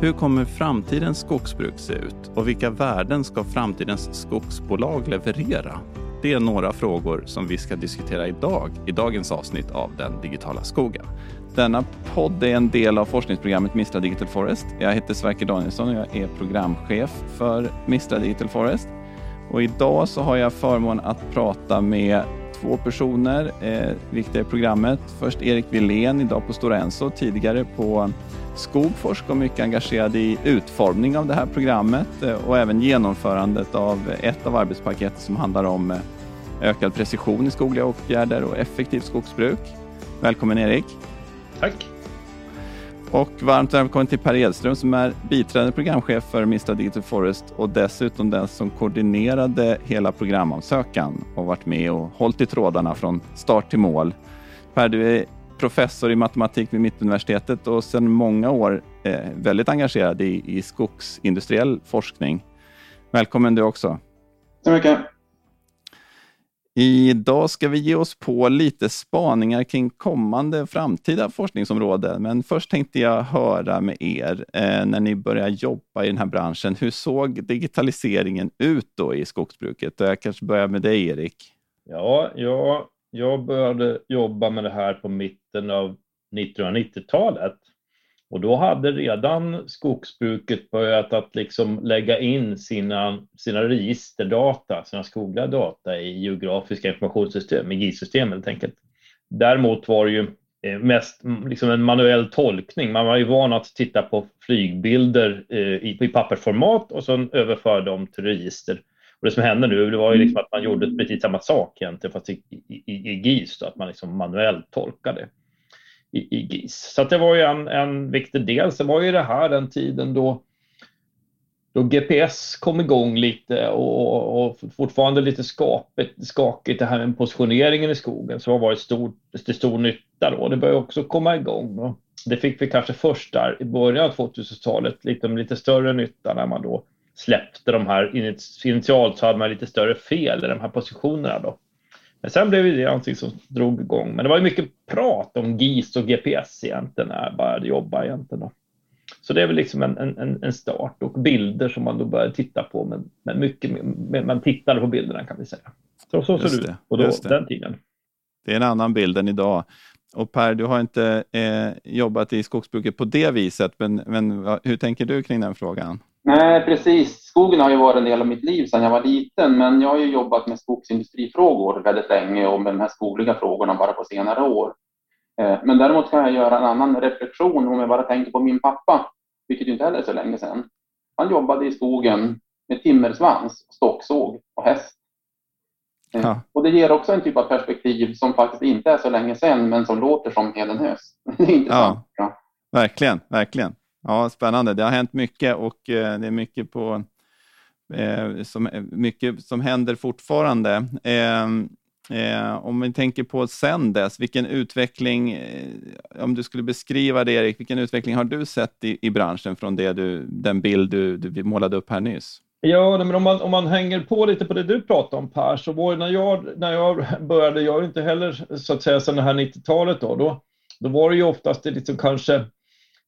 Hur kommer framtidens skogsbruk se ut och vilka värden ska framtidens skogsbolag leverera? Det är några frågor som vi ska diskutera idag i dagens avsnitt av Den digitala skogen. Denna podd är en del av forskningsprogrammet Mistra Digital Forest. Jag heter Sverker Danielsson och jag är programchef för Mistra Digital Forest. Och idag så har jag förmånen att prata med två personer eh, viktiga i programmet. Först Erik Wilén, idag på Stora Enso, tidigare på Skogforsk och mycket engagerad i utformning av det här programmet eh, och även genomförandet av ett av arbetspaketen som handlar om eh, ökad precision i skogliga åtgärder och effektivt skogsbruk. Välkommen Erik! Tack! Och varmt välkommen till Per Edström som är biträdande programchef för Mistra Digital Forest och dessutom den som koordinerade hela programansökan och varit med och hållit i trådarna från start till mål. Per, du är professor i matematik vid Mittuniversitetet och sedan många år eh, väldigt engagerad i, i skogsindustriell forskning. Välkommen du också. Tack så mycket. Idag ska vi ge oss på lite spaningar kring kommande framtida forskningsområden. Men först tänkte jag höra med er, eh, när ni började jobba i den här branschen, hur såg digitaliseringen ut då i skogsbruket? Jag kanske börjar med dig, Erik. Ja, jag, jag började jobba med det här på mitten av 1990-talet. Och då hade redan skogsbruket börjat att liksom lägga in sina, sina registerdata, sina skogliga data i geografiska informationssystem, i GIS-system helt enkelt. Däremot var det ju eh, mest liksom en manuell tolkning. Man var ju van att titta på flygbilder eh, i, i pappersformat och sen överföra dem till register. Och det som hände nu det var ju liksom att man gjorde precis samma sak egentligen fast i, i, i GIS, då, att man liksom manuellt tolkade i, i GIS. Så det var ju en, en viktig del. Sen var ju det här den tiden då, då GPS kom igång lite och, och fortfarande lite skapigt, skakigt det här med positioneringen i skogen som har varit stor, till stor nytta då. Det började också komma igång. Och det fick vi kanske först där i början av 2000-talet, lite, liksom lite större nytta när man då släppte de här initialt så hade man lite större fel i de här positionerna då. Men sen blev det någonting som drog igång. Men det var ju mycket prat om GIS och GPS egentligen när jag började jobba egentligen. Då. Så det är väl liksom en, en, en start och bilder som man då började titta på. Men, men mycket, man tittade på bilderna kan vi säga. Så, så såg det ut på då, den tiden. Det är en annan bild än idag. Och Per, du har inte eh, jobbat i skogsbruket på det viset, men, men hur tänker du kring den frågan? Nej, precis. Skogen har ju varit en del av mitt liv sedan jag var liten, men jag har ju jobbat med skogsindustrifrågor väldigt länge och med de här skogliga frågorna bara på senare år. Eh, men däremot kan jag göra en annan reflektion om jag bara tänker på min pappa, vilket ju inte heller är så länge sedan. Han jobbade i skogen med timmersvans, stocksåg och häst. Eh, ja. Och det ger också en typ av perspektiv som faktiskt inte är så länge sedan, men som låter som Hedenhös. Det är intressant. Ja, verkligen, verkligen. Ja, spännande. Det har hänt mycket och eh, det är mycket, på, eh, som, eh, mycket som händer fortfarande. Eh, eh, om vi tänker på sen dess, vilken utveckling, eh, om du skulle beskriva det Erik, vilken utveckling har du sett i, i branschen från det du, den bild du, du målade upp här nyss? Ja, men om man, om man hänger på lite på det du pratade om Per, så var när jag, när jag började, jag är inte heller så att säga sedan det här 90-talet då, då, då var det ju oftast det liksom kanske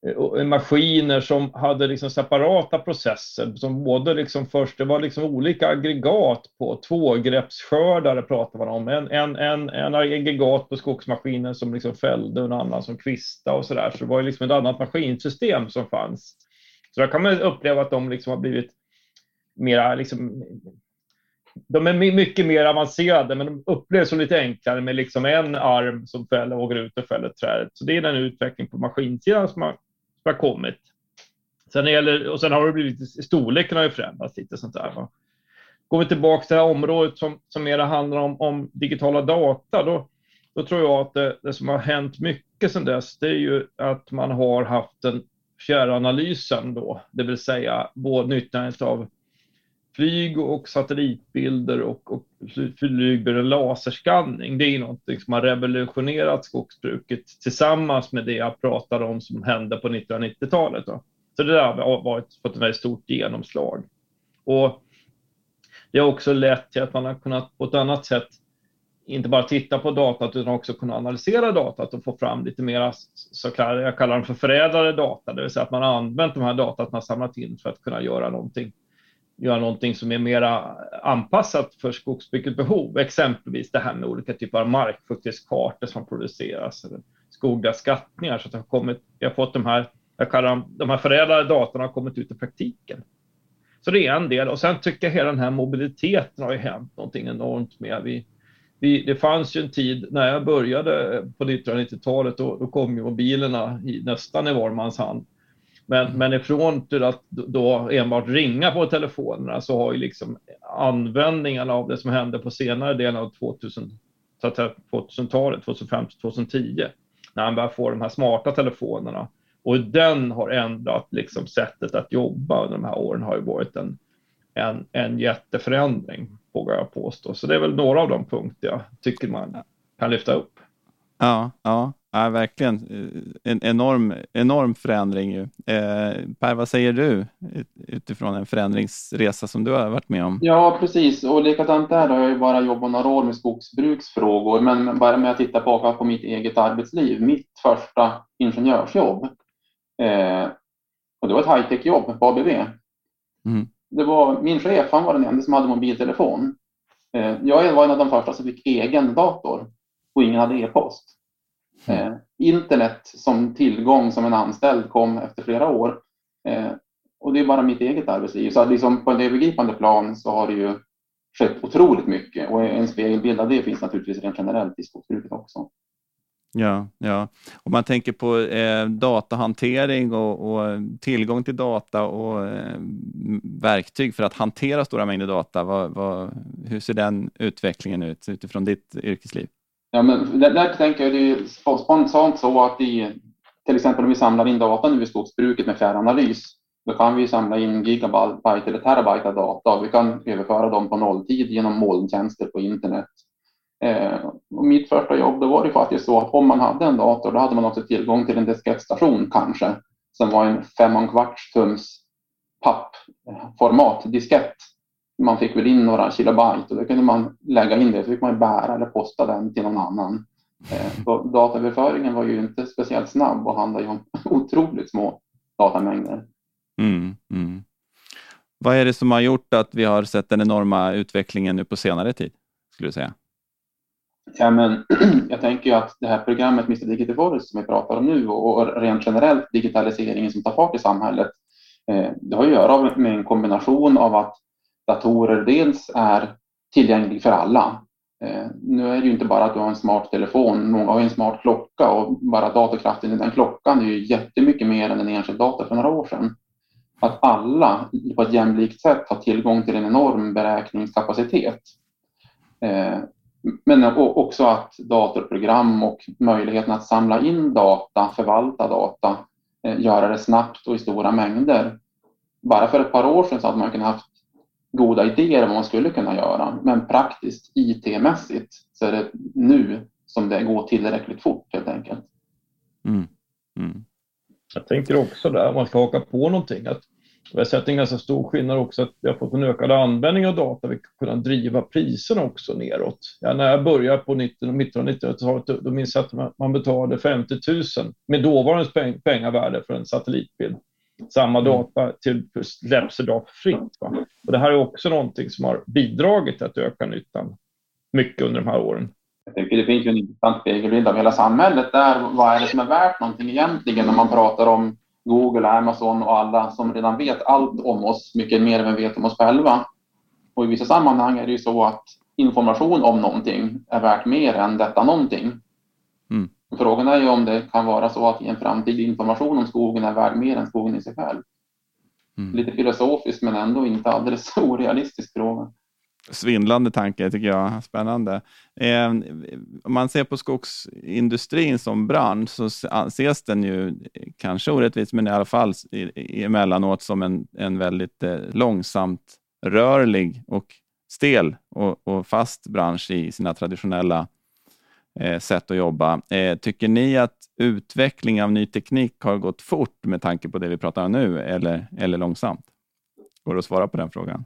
Eh, eh, maskiner som hade liksom separata processer som både liksom först, det var liksom olika aggregat på tvågreppsskördare pratar man om. En, en, en, en aggregat på skogsmaskinen som liksom fällde och en annan som kvista och sådär. Så det var liksom ett annat maskinsystem som fanns. Så där kan man uppleva att de liksom har blivit mera liksom de är mycket mer avancerade, men de upplevs som lite enklare med liksom en arm som fäller och går ut och fäller trädet. Så det är den utveckling på maskinsidan som har har kommit. Sen, gäller, och sen har det blivit, storleken har ju förändrats lite sånt där. Va? Går vi tillbaka till det här området som, som mer handlar om, om digitala data, då, då tror jag att det, det, som har hänt mycket sedan dess, det är ju att man har haft den fjärranalysen då, det vill säga både nyttjandet av flyg och satellitbilder och, och flygburen laserskanning. Det är något som har revolutionerat skogsbruket tillsammans med det jag pratade om som hände på 1990-talet. Så det där har varit, fått ett väldigt stort genomslag. Och det har också lett till att man har kunnat på ett annat sätt inte bara titta på datat utan också kunna analysera datat och få fram lite mer så kallade, jag kallar dem för förädlade data, det vill säga att man har använt de här datat man samlat in för att kunna göra någonting, göra någonting som är mera anpassat för skogsbrukets behov, exempelvis det här med olika typer av markfuktighetskartor som produceras, eller skogliga skattningar, så att det har kommit, vi har fått de här, jag kallar dem, de här förädlade datorna har kommit ut i praktiken. Så det är en del och sen tycker jag hela den här mobiliteten har ju hänt någonting enormt med. Vi, vi, det fanns ju en tid när jag började på 1990-talet, då, då kom ju mobilerna i, nästan i var mans hand. Men, mm. men ifrån till att då enbart ringa på telefonerna så har ju liksom användningen av det som hände på senare delen av 2000, 2000-talet, 2005-2010, när man började få de här smarta telefonerna. Och den har ändrat liksom sättet att jobba under de här åren har ju varit en, en, en jätteförändring, vågar jag påstå. Så det är väl några av de punkter jag tycker man kan lyfta upp. Ja, ja, ja verkligen. En enorm, enorm förändring. Ju. Eh, per, vad säger du utifrån en förändringsresa som du har varit med om? Ja, precis. Och likadant där har jag ju bara jobbat några år med skogsbruksfrågor, men bara med att titta på, på mitt eget arbetsliv. Mitt första ingenjörsjobb, eh, och det var ett high-tech-jobb på ABB. Mm det var, min chef han var den enda som hade mobiltelefon. Eh, jag var en av de första som fick egen dator och ingen hade e-post. Eh, internet som tillgång som en anställd kom efter flera år. Eh, och det är bara mitt eget arbetsliv. Så liksom på en övergripande plan så har det ju skett otroligt mycket och en spegelbild av det finns naturligtvis rent generellt i skogsbruket också. Ja, ja. Om man tänker på eh, datahantering och, och, tillgång till data och eh, verktyg för att hantera stora mängder data. Vad, vad, hur ser den utvecklingen ut utifrån ditt yrkesliv? Ja, men där, där tänker jag det är spontant så att i, till exempel om vi samlar in data nu i skogsbruket med fjärranalys, då kan vi samla in gigabyte eller terabyte av data. Vi kan överföra dem på nolltid genom molntjänster på internet Eh, och mitt första jobb då var det faktiskt så att om man hade en dator då hade man också tillgång till en diskettstation kanske som var en fem och en kvarts tums pappformat diskett. Man fick väl in några kilobyte och då kunde man lägga in det så fick man bära eller posta den till någon annan. Eh, så dataöverföringen var ju inte speciellt snabb och handlade ju om otroligt små datamängder. Mm, mm. Vad är det som har gjort att vi har sett den enorma utvecklingen nu på senare tid? skulle du säga? Ja, men jag tänker ju att det här programmet Mr Digital Forest som vi pratar om nu och rent generellt digitaliseringen som tar fart i samhället. Eh, det har att göra med en kombination av att datorer dels är tillgänglig för alla. Eh, nu är det ju inte bara att du har en smart telefon, många har en smart klocka och bara datorkraften i den klockan är ju jättemycket mer än en enskild dator för några år sedan. Att alla på ett jämlikt sätt har tillgång till en enorm beräkningskapacitet eh, men också att datorprogram och möjligheten att samla in data, förvalta data, eh, göra det snabbt och i stora mängder. Bara för ett par år sedan så hade man kunnat haft goda idéer om vad man skulle kunna göra, men praktiskt IT-mässigt så är det nu som det går tillräckligt fort helt enkelt. Mm. Mm. Jag tänker också där, om man ska haka på någonting, att vi har sett en ganska stor skillnad också att vi har fått en ökad användning av data. Vi kan kunna driva priserna också neråt. Ja, när jag började på 19, mitten av 1900-talet då minns jag att man betalade 50 000 med dåvarande peng, pengavärde för en satellitbild. Samma mm. data till släpps idag fritt. Va? Och det här är också någonting som har bidragit till att öka nyttan mycket under de här åren. Jag tycker det finns ju en intressant spegelbild av hela samhället där. Vad är det som är värt någonting egentligen när man pratar om Google, Amazon och alla som redan vet allt om oss, mycket mer än vi vet om oss själva. Och i vissa sammanhang är det ju så att information om någonting är värt mer än detta någonting. Frågan är ju om det kan vara så att i en framtid information om skogen är värd mer än skogen i sig själv. Mm. Lite filosofiskt men ändå inte alldeles orealistisk fråga svindlande tanke tycker jag. Spännande. Eh, om man ser på skogsindustrin som bransch så ses den ju kanske orättvist, men i alla fall emellanåt som en, en väldigt eh, långsamt rörlig och stel och, och, fast bransch i sina traditionella sätt att jobba. Eh, tycker ni att utveckling av ny teknik har gått fort med tanke på det vi pratar om nu eller, eller långsamt? Går det att svara på den frågan?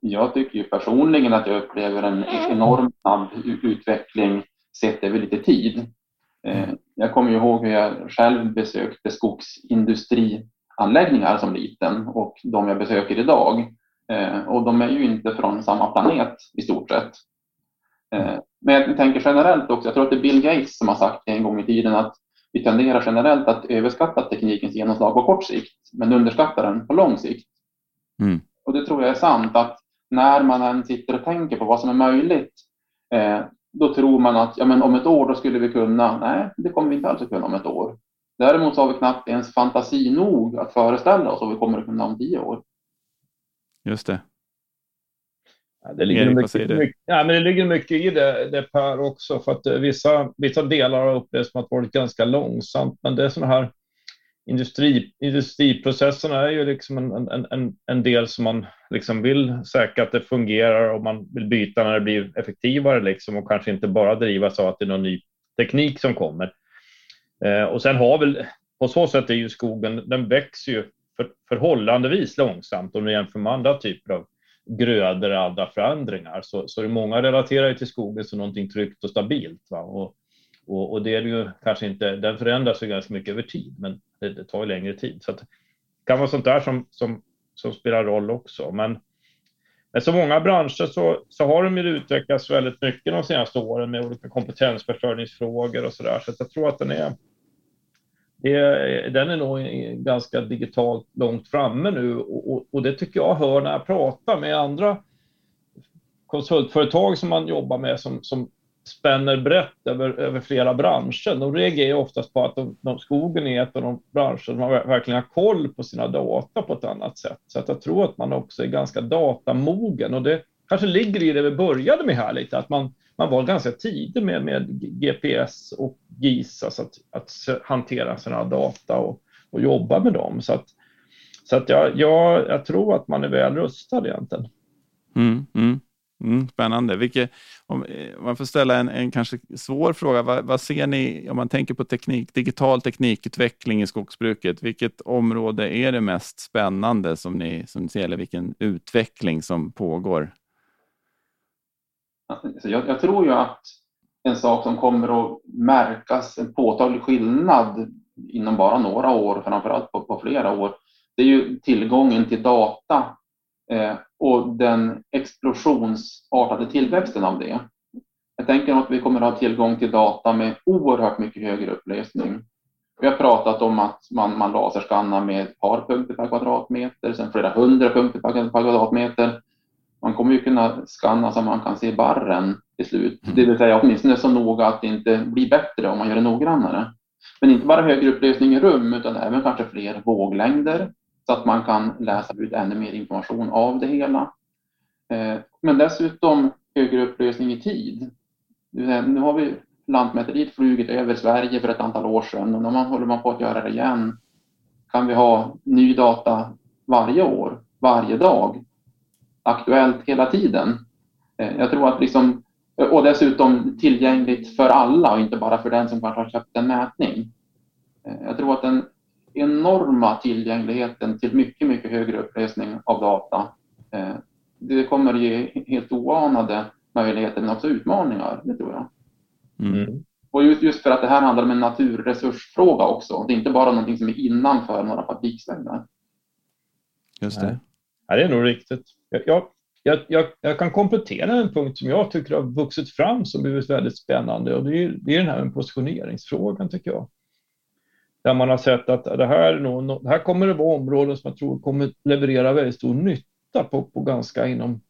Jag tycker ju personligen att jag upplever en enorm snabb utveckling sett över lite tid. Eh, jag kommer ihåg hur jag själv besökte skogsindustrianläggningar som liten och de jag besöker idag. Eh, och de är ju inte från samma planet i stort sett. Men jag tänker generellt också, jag tror att det är Bill Gates som har sagt en gång i tiden att vi tenderar generellt att överskatta teknikens genomslag på kort sikt, men underskatta den på lång sikt. Mm. Och det tror jag är sant, att när man än sitter och tänker på vad som är möjligt, eh, då tror man att ja, men om ett år då skulle vi kunna. Nej, det kommer vi inte alls att kunna om ett år. Däremot så har vi knappt ens fantasi nog att föreställa oss vad vi kommer att kunna om tio år. Just det. Det, ligger Erik, mycket, mycket, ja, men det ligger mycket i det, det Per också, för att eh, vissa, vissa delar har upplevts som att varit ganska långsamt, men det är sådana här industri, industriprocesserna är ju liksom en, en, en, en del som man liksom vill säkra att det fungerar och man vill byta när det blir effektivare liksom och kanske inte bara drivas av att det är någon ny teknik som kommer. Eh, och sen har väl på så sätt är ju skogen, den växer ju för, förhållandevis långsamt om du jämför med andra typer av grödor och andra förändringar. Så, så det många relaterar ju till skogen som någonting tryggt och stabilt. Va? Och, och, och, det är ju kanske inte, den förändras ju ganska mycket över tid, men det, det tar ju längre tid. Så att, det kan vara sånt där som, som, som spelar roll också. Men, men så många branscher så, så har de ju utvecklats väldigt mycket de senaste åren med olika kompetensförsörjningsfrågor och så där. Så att jag tror att den är, det, den är nog ganska digitalt långt framme nu och, och, och, det tycker jag hör när jag pratar med andra konsultföretag som man jobbar med som, som spänner brett över, över flera branscher. De reagerar oftast på att de, de, skogen är ett av de branscher som verkligen har koll på sina data på ett annat sätt. Så att jag tror att man också är ganska datamogen och det kanske ligger i det vi började med här lite, att man, man var ganska tidig med, med GPS och GIS, alltså att, att hantera sina data och, och jobba med dem. Så att, så att jag, jag, jag tror att man är väl rustad egentligen. Mm, mm. Mm, spännande. Vilket, om, eh, om man får ställa en, en kanske svår fråga, vad, vad, ser ni om man tänker på teknik, digital teknikutveckling i skogsbruket? Vilket område är det mest spännande som ni, som ni ser, eller vilken utveckling som pågår? Alltså, jag, jag tror ju att en sak som kommer att märkas, en påtaglig skillnad inom bara några år, framförallt på, på flera år, det är ju tillgången till data eh, och den explosionsartade tillväxten av det. Jag tänker att vi kommer att ha tillgång till data med oerhört mycket högre upplösning. Vi har pratat om att man, man laserskannar med ett par punkter per kvadratmeter, sen flera hundra punkter per kvadratmeter. Man kommer ju kunna skanna så man kan se barren till slut, mm. det vill säga åtminstone så noga att det inte blir bättre om man gör det noggrannare. Men inte bara högre upplösning i rum utan även kanske fler våglängder, så att man kan läsa ut ännu mer information av det hela. Eh, men dessutom högre upplösning i tid. Nu har vi Lantmäteriet flugit över Sverige för ett antal år sedan och nu håller man på att göra det igen. Kan vi ha ny data varje år, varje dag, aktuellt hela tiden. Eh, jag tror att liksom, och dessutom tillgängligt för alla och inte bara för den som kanske har köpt en mätning. Eh, jag tror att den enorma tillgängligheten till mycket, mycket högre upplösning av data. Eh, det kommer ge helt oanade möjligheter men också utmaningar, det tror jag. Mm. mm. Och just, just för att det här handlar om en naturresursfråga också. Det är inte bara någonting som är innanför några fabriksväggar. Just det. Ja, det är nog riktigt. Jag, jag, jag, jag, kan komplettera en punkt som jag tycker har vuxit fram som blivit väldigt spännande och det är, det är den här med positioneringsfrågan tycker jag där man har sett att det här, nog, det här kommer att vara områden som jag tror kommer leverera väldigt stor nytta på, på ganska inom,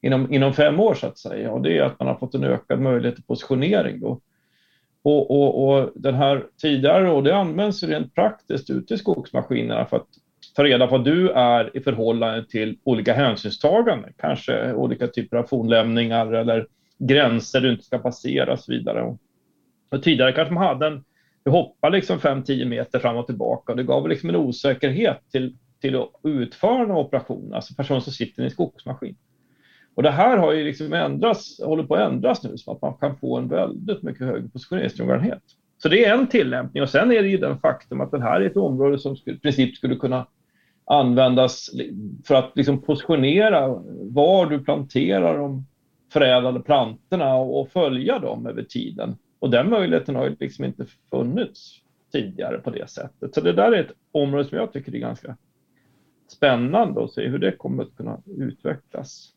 inom, inom fem år så att säga. Och det är att man har fått en ökad möjlighet till positionering. Då. Och, och, och den här tidigare, och det används rent praktiskt ute i skogsmaskinerna för att ta reda på vad du är i förhållande till olika hänsynstaganden, kanske olika typer av fornlämningar eller gränser du inte ska passera och så vidare. Och tidigare kanske man hade en du hoppar liksom 5-10 meter fram och tillbaka och det gav liksom en osäkerhet till, till att av operationen, alltså personen som sitter i en skogsmaskin. Och det här har ju liksom ändrats, håller på att ändras nu så att man kan få en väldigt mycket högre positioneringsnoggrannhet. Så det är en tillämpning och sen är det ju den faktum att det här är ett område som skulle, i princip skulle kunna användas för att liksom positionera var du planterar de förädlade plantorna och följa dem över tiden. Och den möjligheten har ju liksom inte funnits tidigare på det sättet. Så det där är ett område som jag tycker är ganska spännande att se hur det kommer att kunna utvecklas.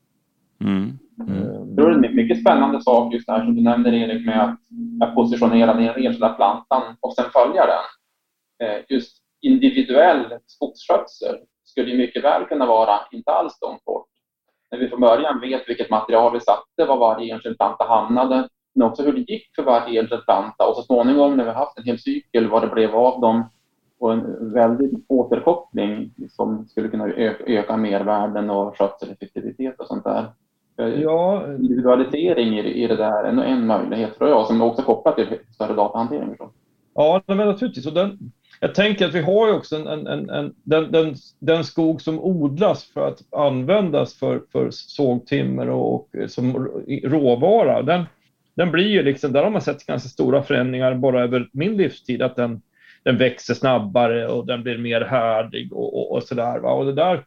Mm. Mm. Tror det är en mycket spännande sak just det här som du nämner Erik med att, positionera den enskilda plantan och sen följa den. Eh, just individuell skogsskötsel skulle mycket väl kunna vara inte alls långt bort. När vi från början vet vilket material vi satte, var varje enskild planta hamnade, men också hur det gick för varje enskild planta och så småningom när vi haft en hel cykel vad det blev av dem och en väldig återkoppling som skulle kunna öka, mervärden och skötseleffektivitet och sånt där. Ja. Individualisering i, det där är en möjlighet tror jag som också kopplat till större datahantering. Ja, men naturligtvis. Och den, jag tänker att vi har ju också en, en, en, en den, den, den, skog som odlas för att användas för, för sågtimmer och, och som råvara. Den, den blir ju liksom, där har man sett ganska stora förändringar bara över min livstid, att den, den växer snabbare och den blir mer härdig och, och, och sådär. Och det där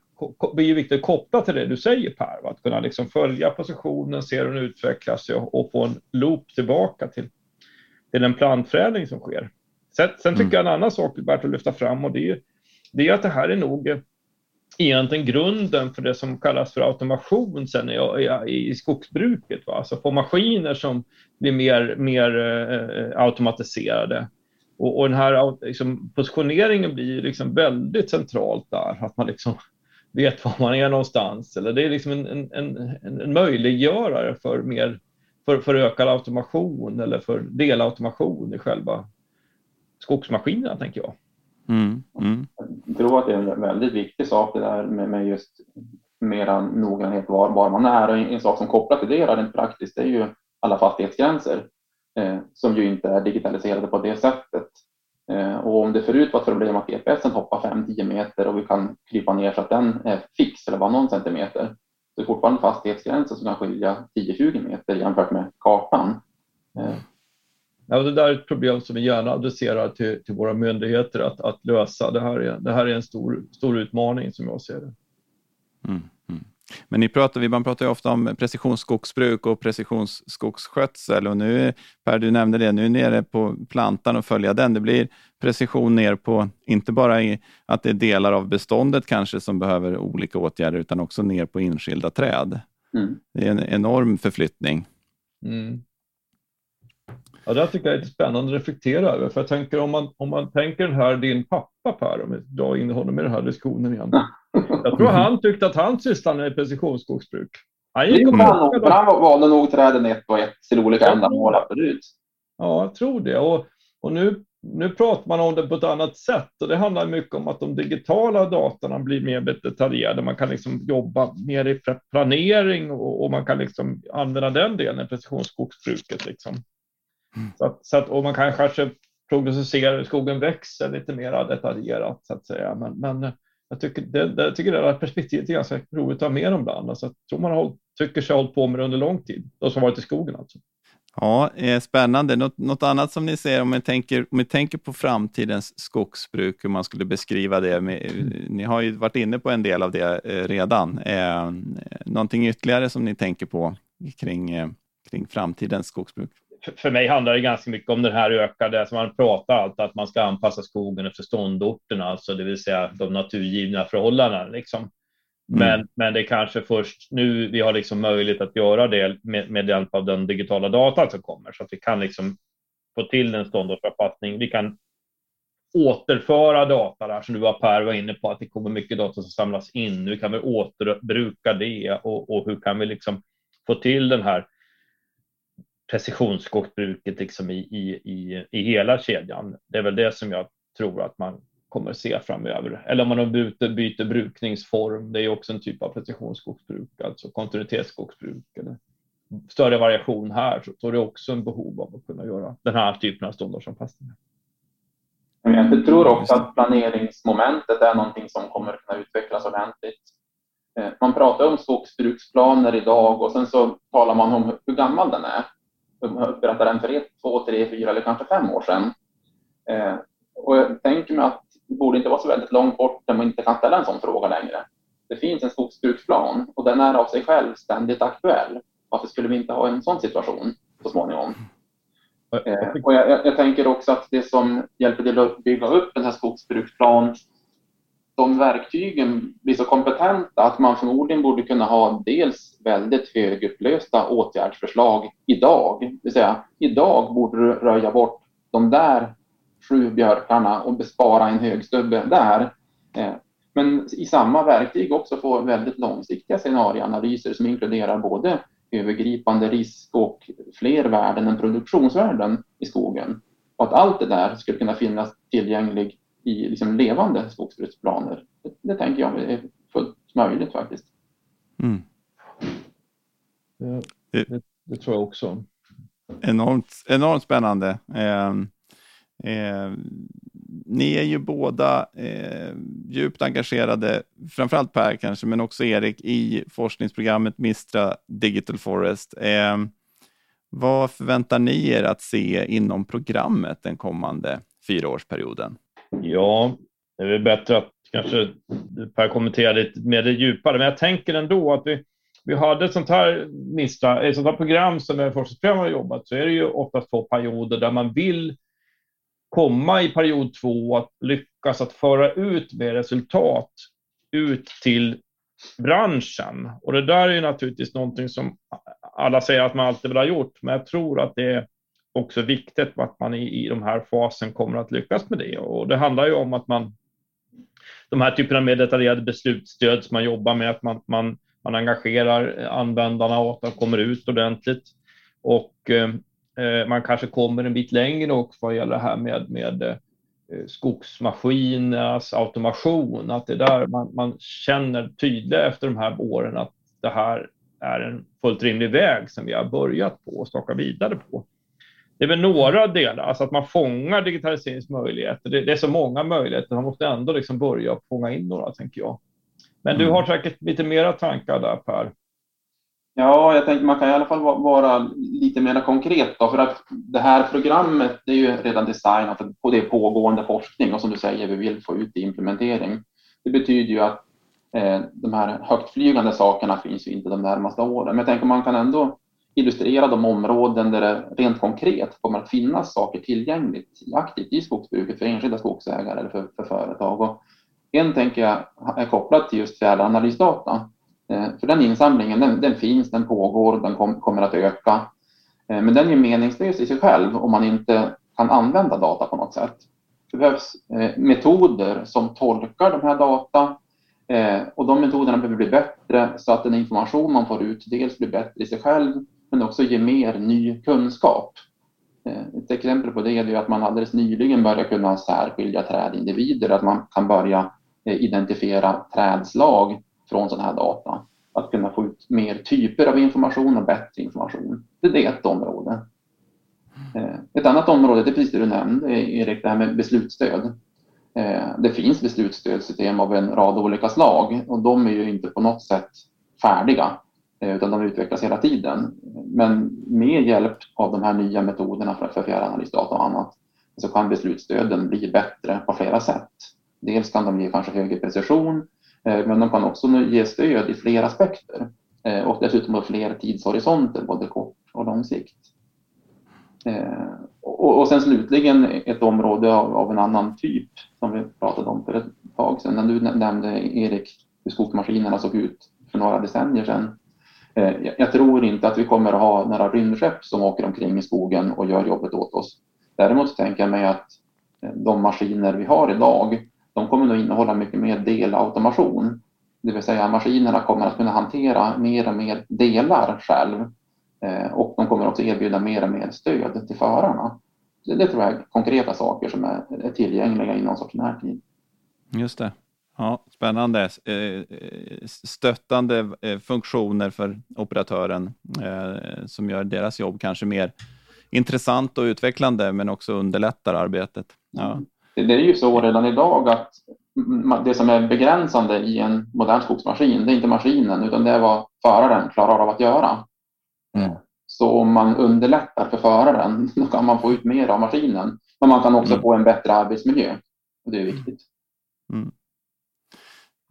blir ju viktigt att koppla till det du säger Per, va? att kunna liksom följa positionen, se hur den utvecklas och, och få en loop tillbaka till, till den plantförädling som sker. Sen, sen tycker mm. jag en annan sak värt att lyfta fram och det är, det är att det här är nog egentligen grunden för det som kallas för automation sen i, i, i skogsbruket. Va? Alltså få maskiner som blir mer, mer eh, automatiserade. Och, och den här liksom, positioneringen blir liksom väldigt centralt där, att man liksom vet var man är någonstans. Eller det är liksom en, en, en, en möjliggörare för, mer, för, för ökad automation eller för delautomation i själva skogsmaskinerna, tänker jag. Mm, mm. Jag tror att det är en väldigt viktig sak det där med, med just mera noggrannhet var, var man är. Och en sak som kopplat till det rent praktiskt är ju alla fastighetsgränser eh, som ju inte är digitaliserade på det sättet. Eh, och om det förut var ett problem att GPSen hoppar 5-10 meter och vi kan krypa ner så att den är fix eller bara någon centimeter, så är det fortfarande fastighetsgränser som kan skilja 10-20 meter jämfört med kartan. Eh, Ja, det där är ett problem som vi gärna adresserar till, till våra myndigheter att, att lösa. Det här, är, det här är en stor, stor utmaning som jag ser det. Mm, mm. Men ni pratar, man pratar ju ofta om precisionsskogsbruk och precisionsskogsskötsel och nu, Per, du nämnde det, nu är nere på plantan och följa den. Det blir precision ner på, inte bara i, att det är delar av beståndet kanske som behöver olika åtgärder, utan också ner på enskilda träd. Mm. Det är en enorm förflyttning. Mm. Ja, det tycker jag är lite spännande att reflektera över. För jag tänker om man, om man tänker den här din pappa Per, om vi drar in honom i den här diskussionen igen. Jag tror han tyckte att han sysslade med precisionsskogsbruk. Han gick och han, han valde nog träden ett och ett till olika ändamål, absolut. Ja, jag tror det. Och, och nu, nu pratar man om det på ett annat sätt och det handlar mycket om att de digitala datorna blir mer detaljerade. Man kan liksom jobba mer i planering och, och man kan liksom använda den delen i precisionsskogsbruket. Liksom. Mm. Så att, så att, och man kan kanske prognostisera hur skogen växer lite mer detaljerat så att säga. Men, men jag tycker det, det, jag tycker det här perspektivet är ganska roligt att ha med om ibland. Alltså, jag tror man har, tycker sig ha hållit på med det under lång tid, de som varit i skogen alltså. Ja, eh, spännande. Något, något, annat som ni ser om ni, tänker, om ni tänker på framtidens skogsbruk, hur man skulle beskriva det. Med, ni har ju varit inne på en del av det eh, redan. Eh, någonting ytterligare som ni tänker på kring, eh, kring framtidens skogsbruk? För mig handlar det ganska mycket om den här ökade, som man pratar alltid att man ska anpassa skogen efter ståndorterna, alltså det vill säga de naturgivna förhållandena. Liksom. Men, mm. men det är kanske först nu vi har liksom möjlighet att göra det med, med hjälp av den digitala datan som kommer, så att vi kan liksom få till en ståndortsanpassning. Vi kan återföra data där som du var Per var inne på, att det kommer mycket data som samlas in. Hur kan vi återbruka det och, och hur kan vi liksom få till den här precisionsskogsbruket liksom i, i, i, i hela kedjan. Det är väl det som jag tror att man kommer se framöver. Eller om man byter, byter brukningsform, det är också en typ av precisionsskogsbruk, alltså kontinuitetsskogsbruk. Eller större variation här, så, så är det också en behov av att kunna göra den här typen av ståndardsanpassningar. Jag tror också att planeringsmomentet är någonting som kommer att kunna utvecklas ordentligt. Eh, man pratar om skogsbruksplaner idag och sen så talar man om hur gammal den är berättade den för ett, två, tre, fyra eller kanske fem år sedan. Eh, och jag tänker mig att det borde inte vara så väldigt långt bort där man inte kan ställa en sån fråga längre. Det finns en skogsbruksplan och den är av sig själv ständigt aktuell. Varför skulle vi inte ha en sån situation så småningom? Eh, och jag, jag, tänker också att det som hjälper till att bygga upp den här skogsbruksplan, de verktygen blir så kompetenta att man förmodligen borde kunna ha dels väldigt högupplösta åtgärdsförslag idag. Det vill säga, idag borde du röja bort de där sju björkarna och bespara en högstubbe där. Eh, men i samma verktyg också få väldigt långsiktiga scenarieanalyser som inkluderar både övergripande risk och fler värden än produktionsvärden i skogen. Och att allt det där skulle kunna finnas tillgängligt i liksom levande skogsbruksplaner. Det, det tänker jag är fullt möjligt faktiskt. Mm. Det, det, det, tror jag också. Enormt, enormt spännande. Eh, eh, ni är ju båda eh, djupt engagerade, framförallt Per kanske, men också Erik, i forskningsprogrammet Mistra Digital Forest. Eh, vad förväntar ni er att se inom programmet den kommande fyraårsperioden? Ja, det är väl bättre att kanske Per kommenterar lite mer djupare, men jag tänker ändå att vi, vi hade ett sånt här Mistra, ett sånt här program som forskningsprogram har jobbat, så är det ju ofta två perioder där man vill komma i period två att lyckas att föra ut med resultat ut till branschen. Och det där är naturligtvis någonting som alla säger att man alltid vill ha gjort, men jag tror att det är också viktigt att man i, i de här fasen kommer att lyckas med det. Och det handlar ju om att man de här typerna med detaljerade beslutsstöd som man jobbar med, att man, man, man engagerar användarna och att de kommer ut ordentligt. Och eh, man kanske kommer en bit längre också vad gäller det här med, med eh, skogsmaskinernas automation, att det är där man, man känner tydligt efter de här åren att det här är en fullt rimlig väg som vi har börjat på och staka vidare på. Det är väl några delar, alltså att man fångar digitaliseringsmöjligheter. Det, det är så många möjligheter, man måste ändå liksom börja fånga in några, tänker jag. Men mm. du har säkert lite mera tankar där, Per? Ja, jag tänker man kan i alla fall vara lite mer konkret då, för att det här programmet det är ju redan designat på det pågående forskning och som du säger, vi vill få ut i implementering. Det betyder ju att eh, de här högtflygande sakerna finns ju inte de närmaste åren, men jag tänker man kan ändå illustrera de områden där det rent konkret kommer att finnas saker tillgängligt aktivt i skogsbruket för enskilda skogsägare eller för, för företag. Och en tänker jag är kopplad till just fjärranalysdata eh, för den insamlingen, den, den finns, den pågår, den kom, kommer att öka. Eh, men den är meningslös i sig själv om man inte kan använda data på något sätt. Det behövs eh, metoder som tolkar de här data och de metoderna behöver bli bättre så att den information man får ut dels blir bättre i sig själv men också ge mer ny kunskap. Eh, ett exempel på det är att man alldeles nyligen börjar kunna särskilja trädindivider, att man kan börja eh, identifiera trädslag från sådana här data. Att kunna få ut mer typer av information och bättre information. Det är ett område. Eh, ett annat område, det är precis det du nämnde Erik, det här med beslutsstöd. Det finns beslutsstödssystem av en rad olika slag och de är ju inte på något sätt färdiga Eh, utan de utvecklas hela tiden. Men med hjälp av de här nya metoderna för fjärranalysdata och annat så kan beslutsstöden bli bättre på flera sätt. Dels kan de ge kanske högre precision eh, men de kan också ge stöd i fler aspekter eh, och dessutom på fler tidshorisonter, både kort och lång sikt. Och sen slutligen ett område av en annan typ som vi pratade om för ett tag sedan, när du nämnde Erik hur skogsmaskinerna såg ut för några decennier sedan. Eh, jag tror inte att vi kommer att ha några rymdskepp som åker omkring i skogen och gör jobbet åt oss. Däremot tänker jag mig att eh, de maskiner vi har idag de kommer nog innehålla mycket mer delautomation. Det vill säga maskinerna kommer att kunna hantera mer och mer delar själv eh, och de kommer också erbjuda mer och mer stöd till förarna. Det, tror jag är konkreta saker som är, är tillgängliga i någon sorts närtid. Just det. Ja, spännande. Eh, stöttande eh, funktioner för operatören som gör deras jobb kanske mer intressant och utvecklande men också underlättar arbetet. Ja. Mm det är ju så redan idag att det som är begränsande i en modern skogsmaskin, det är inte maskinen utan det är vad föraren klarar av att göra. Mm. Så om man underlättar för föraren, då kan man få ut mer av maskinen. Men man kan också mm. få en bättre arbetsmiljö. Och det är viktigt. Mm.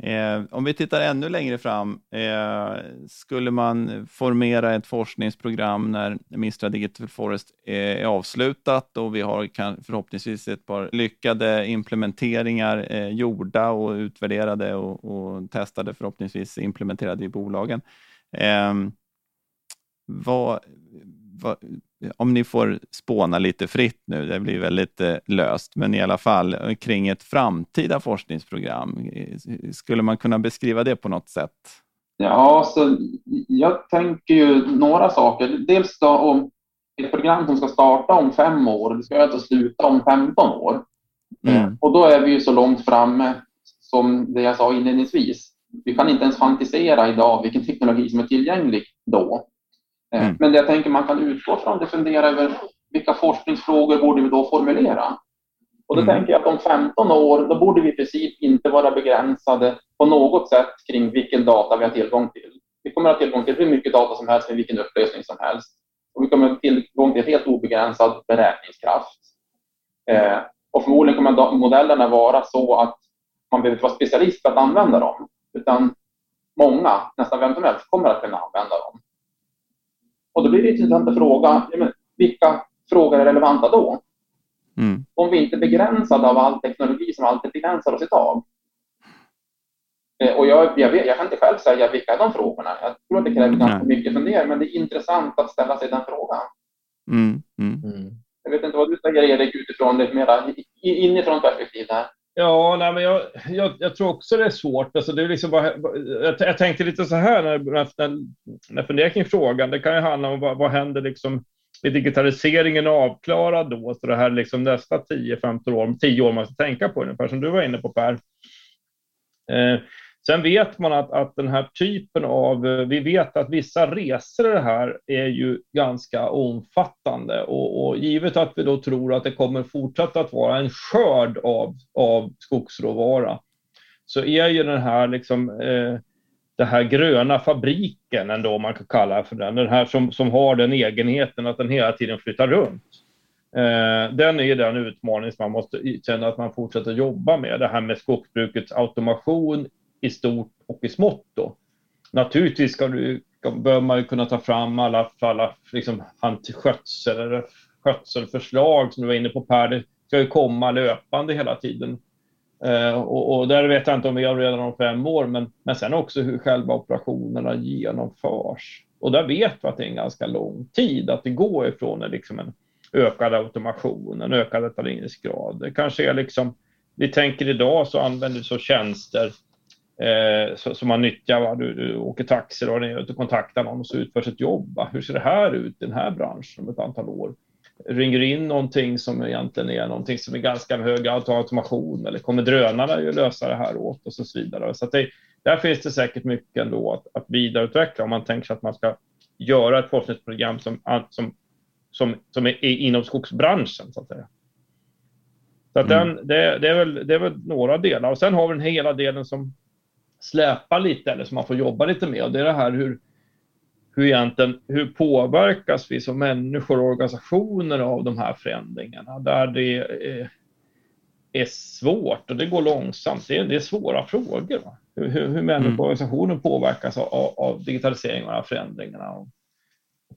Eh, om vi tittar ännu längre fram, eh, skulle man formera ett forskningsprogram när Mistra Digital Forest eh, är avslutat och vi har kan, förhoppningsvis ett par lyckade implementeringar eh, gjorda och utvärderade och, och, testade, förhoppningsvis implementerade i bolagen. Eh, vad, vad, om ni får spåna lite fritt nu, det blir väldigt eh, löst, men i alla fall eh, kring ett framtida forskningsprogram. Skulle man kunna beskriva det på något sätt? Ja, så jag tänker ju några saker. Dels då om ett program som ska starta om fem år, det ska alltså sluta om 15 år. Mm. Eh, och då är vi ju så långt framme som det jag sa inledningsvis. Vi kan inte ens fantisera idag vilken teknologi som är tillgänglig då. Eh, mm. Men det jag tänker man kan utgå från det fundera över vilka forskningsfrågor borde vi då formulera? Och då mm. tänker jag att om 15 år, då borde vi i princip inte vara begränsade på något sätt kring vilken data vi har tillgång till. Vi kommer att ha tillgång till hur mycket data som helst med vilken upplösning som helst. Och vi kommer att ha tillgång till helt obegränsad beräkningskraft. Eh, och förmodligen kommer modellerna vara så att man behöver vara specialist för att använda dem. Utan många, nästan vem som helst, kommer att kunna använda dem. Och då blir det intressant att fråga, men, vilka frågor är relevanta då? Mm. Om vi inte är begränsade av all teknologi som alltid begränsar oss idag. Eh, och jag, jag, vet, jag kan inte själv säga vilka är de frågorna. Jag tror att det kräver ganska Nej. mycket fundering, men det är intressant att ställa sig den frågan. Mm. Mm. mm. Jag vet inte vad du säger Erik utifrån det mera inifrån perspektiv där. Ja, nej, men jag, jag, jag, tror också det är svårt. Alltså, det är liksom bara, jag, jag tänkte lite så här när, när, när jag funderade kring frågan. Det kan ju handla om vad, vad händer liksom, är digitaliseringen avklarad då? Så det här liksom nästa 10-15 år, 10 år man ska tänka på, ungefär som du var inne på Per. Eh, Sen vet man att, att den här typen av, eh, vi vet att vissa resor i det här är ju ganska omfattande och, och, givet att vi då tror att det kommer fortsätta att vara en skörd av, av skogsråvara så är ju den här liksom eh, den här gröna fabriken ändå man kan kalla för den, den här som, som har den egenheten att den hela tiden flyttar runt. Eh, den är den utmaning som man måste känna att man fortsätter jobba med. Det här med skogsbrukets automation i stort och i smått. Då. Naturligtvis ska du, bör man kunna ta fram alla, alla liksom, skötsel, eller skötselförslag som du var inne på Per. Det ska ju komma löpande hela tiden. Eh, och, och, där vet jag inte om vi har redan om fem år, men, men sen också hur själva operationerna genomförs. Och där vet vi att det är en ganska lång tid att det går ifrån en, liksom en ökad automation, en ökad detaljeringsgrad. Det kanske är liksom, vi tänker idag så använder vi så tjänster eh, som man nyttjar. Va? Du, du åker taxi och du kontaktar någon och så utförs ett jobb. Va? Hur ser det här ut i den här branschen om ett antal år? Ringer in någonting som egentligen är någonting som är ganska hög automation eller kommer drönarna att lösa det här åt och så vidare. Så det, där finns det säkert mycket ändå att, att vidareutveckla om man tänker sig att man ska göra ett forskningsprogram som, som, som, som är inom skogsbranschen så att säga. Så att mm. den, det, det, är väl, det är väl några delar och sen har vi den hela delen som släpa lite eller som man får jobba lite med. Och det är det här hur, hur, egentligen, hur påverkas vi som människor och organisationer av de här förändringarna? Där det är, är svårt och det går långsamt. Det är, det är svåra frågor. Va? Hur, hur, hur människor och mm. organisationer påverkas av, av digitalisering och de här förändringarna. Och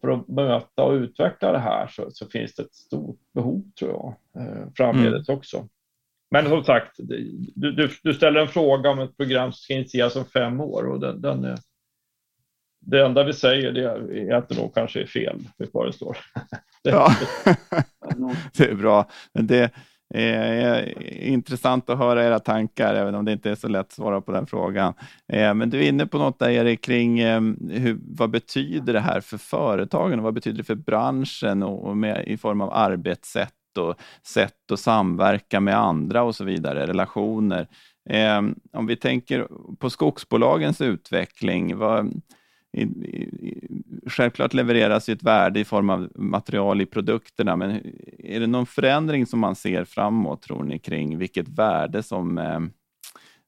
för att möta och utveckla det här så, så finns det ett stort behov tror jag eh, framledes mm. också. Men som sagt, du, du, du, ställer en fråga om ett program som ska initieras om fem år och den, den är, det enda vi säger det är att det nog kanske är fel vi föreslår. ja, det är bra. Men det är intressant att höra era tankar, även om det inte är så lätt att svara på den frågan. Eh, men du är inne på något där Erik, kring ehm, hur, vad betyder det här för företagen och vad betyder det för branschen och med, i form av arbetssätt och sätt att samverka med andra och så vidare, relationer. Eh, om vi tänker på skogsbolagens utveckling, vad, i, i, självklart levereras ett värde i form av material i produkterna, men är det någon förändring som man ser framåt, tror ni, kring vilket värde som, eh,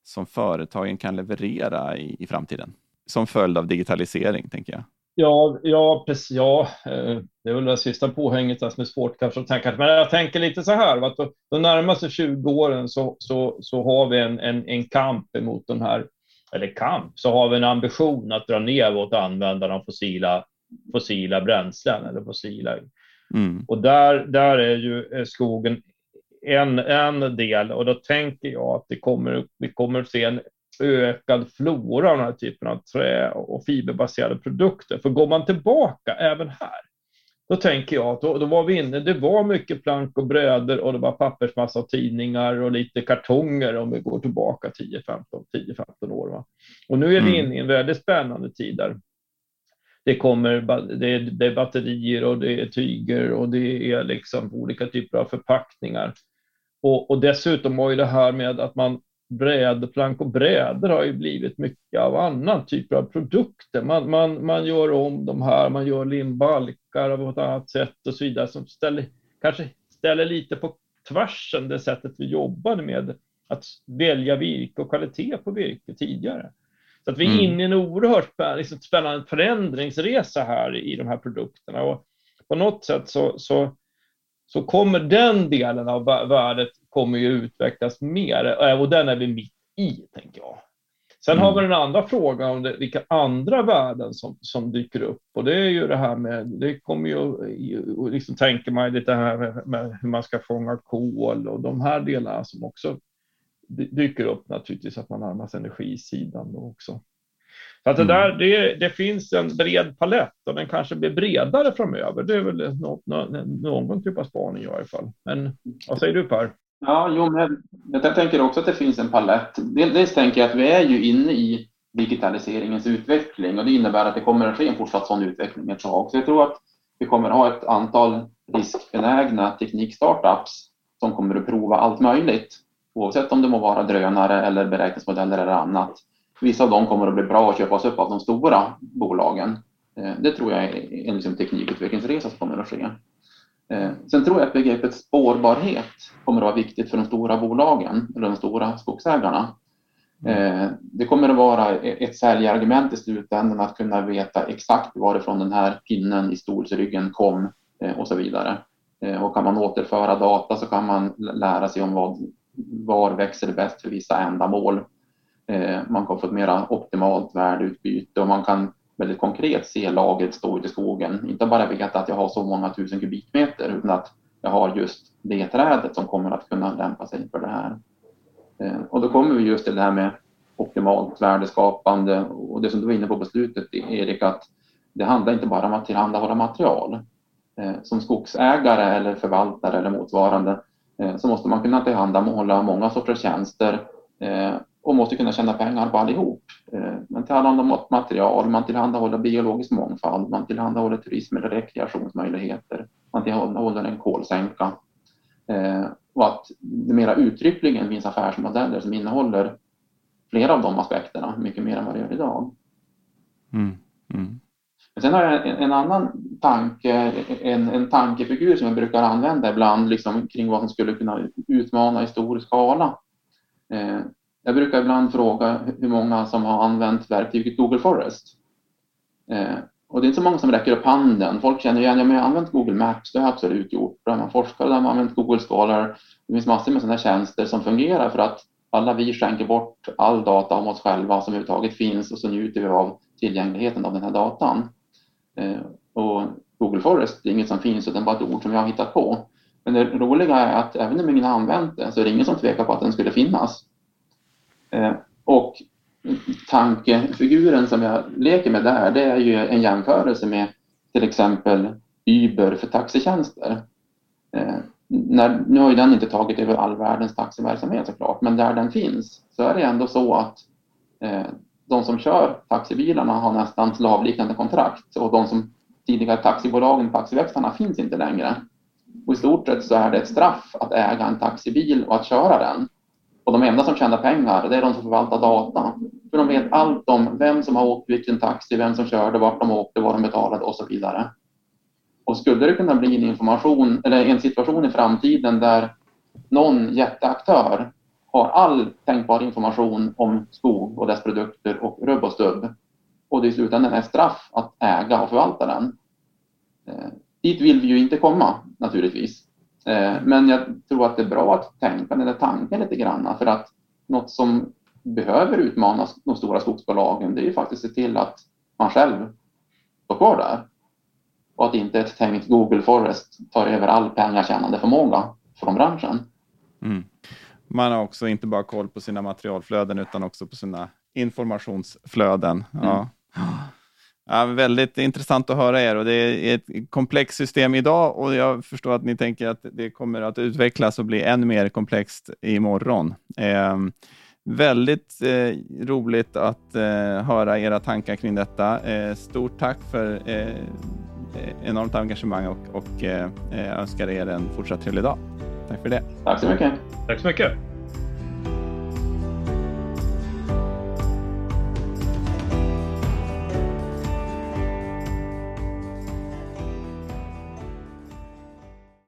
som företagen kan leverera i, i framtiden? Som följd av digitalisering, tänker jag. Ja, ja, precis. Ja, eh, det är väl det sista påhänget som är svårt kanske att tänka. Men jag tänker lite så här, att de närmaste 20 åren så, så, så har vi en, en, en kamp emot de här, eller kamp, så har vi en ambition att dra ner vårt användande av fossila, fossila bränslen eller fossila. Mm. Och där, där är ju skogen en, en del och då tänker jag att det kommer, vi kommer att se en ökad flora av den här typen av trä och fiberbaserade produkter. För går man tillbaka även här, då tänker jag att då, då var vi inne, det var mycket plank och brädor och det var pappersmassa och tidningar och lite kartonger om vi går tillbaka 10-15 år. Va? Och nu är vi mm. inne i en väldigt spännande tid där det kommer, det är, det är batterier och det är tyger och det är liksom olika typer av förpackningar. Och, och dessutom har ju det här med att man brädplank och brädor har ju blivit mycket av annan typ av produkter. Man, man, man gör om de här, man gör limbalkar på ett annat sätt och så vidare som ställer, kanske ställer lite på tvärsen det sättet vi jobbade med att välja virke och kvalitet på virke tidigare. Så att vi är mm. inne i en oerhört liksom, spännande förändringsresa här i de här produkterna. Och på något sätt så, så, så kommer den delen av värdet kommer ju utvecklas mer och den är vi mitt i, tänker jag. Sen mm. har vi den andra frågan om det, vilka andra värden som, som dyker upp och det är ju det här med, det kommer ju, liksom tänker man lite här med, med, hur man ska fånga kol och de här delarna som också dyker upp naturligtvis att man närmar sig energisidan då också. Så att det, mm. där, det, det, finns en bred palett och den kanske blir bredare framöver. Det är väl något, någon typ av spaning i varje fall. Men vad säger du Per? Ja, jo, men jag tänker också att det finns en palett. Dels tänker jag att vi är ju inne i digitaliseringens utveckling och det innebär att det kommer att ske en fortsatt sån utveckling ett tag. Så jag tror att vi kommer att ha ett antal riskbenägna teknikstartups som kommer att prova allt möjligt, oavsett om det må vara drönare eller beräkningsmodeller eller annat. Vissa av dem kommer att bli bra och köpas upp av de stora bolagen. Eh, det tror jag är en liksom teknikutvecklingsresa som kommer att ske. Eh, sen tror jag att begreppet spårbarhet kommer att vara viktigt för de stora bolagen eller de stora skogsägarna. Eh, det kommer att vara ett säljargument i slutändan att kunna veta exakt varifrån den här pinnen i stolsryggen kom eh, och så vidare. Och kan man återföra data så kan man lära sig om vad, var växer bäst för vissa ändamål. Man kan få ett mera optimalt värdeutbyte och man kan väldigt konkret se lagret stå ute i skogen. Inte bara veta att jag har så många tusen kubikmeter utan att jag har just det trädet som kommer att kunna lämpa sig för det här. Eh, och då kommer vi just till det här med optimalt värdeskapande och det som du var inne på på slutet Erik, att det handlar inte bara om att tillhandahålla material. Eh, som skogsägare eller förvaltare eller motsvarande eh, så måste man kunna tillhandahålla många sorters tjänster och måste kunna tjäna pengar på allihop. Man tillhandahåller material, man tillhandahåller biologisk mångfald, man tillhandahåller turism eller rekreationsmöjligheter, man tillhandahåller en kolsänka. Eh, och att det mera uttryckligen finns affärsmodeller som innehåller flera av de aspekterna, mycket mer än vad det gör idag. Mm. Mm. Men sen har jag en, en, annan tanke, en, en tankefigur som jag brukar använda ibland liksom, kring vad som skulle kunna utmana i stor skala. Eh, jag brukar ibland fråga hur många som har använt verktyget Google Forest. Eh, och det är inte så många som räcker upp handen. Folk känner igen, ja men jag har använt Google Maps, det har jag absolut gjort. Då har man forskare, har man använt Google Scholar. Det finns massor med sådana tjänster som fungerar för att alla vi skänker bort all data om oss själva som överhuvudtaget finns och så njuter vi av tillgängligheten av den här datan. Eh, och Google Forest är inget som finns utan bara ett ord som jag har hittat på. Men det roliga är att även om ingen har använt det så är det ingen som tvekar på att den skulle finnas. Eh, och tankefiguren som jag leker med där, det är ju en jämförelse med till exempel Uber för taxitjänster. Eh, när, nu har ju den inte tagit över all världens taxiverksamhet såklart, men där den finns så är det ändå så att eh, de som kör taxibilarna har nästan slavliknande kontrakt och de som tidigare taxibolagen, taxiväxlarna, finns inte längre. Och I stort sett så är det ett straff att äga en taxibil och att köra den. Och de enda som tjänar pengar, det är de som förvaltar data. För de vet allt om vem som har åkt vilken taxi, vem som körde, vart de åkte, vad de betalade och så vidare. Och skulle det kunna bli en information eller en situation i framtiden där någon jätteaktör har all tänkbar information om skog och dess produkter och rubb och stubb och det i slutändan är straff att äga och förvalta den. Eh, dit vill vi ju inte komma naturligtvis. Eh, men jag tror att det är bra att tänka den där tanken lite grann för att något som behöver utmana de stora skogsbolagen det är ju faktiskt att se till att man själv står kvar där. Och att inte ett tänkt Google Forest tar över all pengatjänande förmåga från branschen. Mm. Man har också inte bara koll på sina materialflöden utan också på sina informationsflöden. Mm. Ja. Väldigt intressant att höra er och det är ett komplext system idag och jag förstår att ni tänker att det kommer att utvecklas och bli ännu mer komplext imorgon. Eh, väldigt eh, roligt att eh, höra era tankar kring detta. Eh, stort tack för eh, enormt engagemang och, och eh, önskar er en fortsatt trevlig dag. Tack för det. Tack så mycket. Tack så mycket.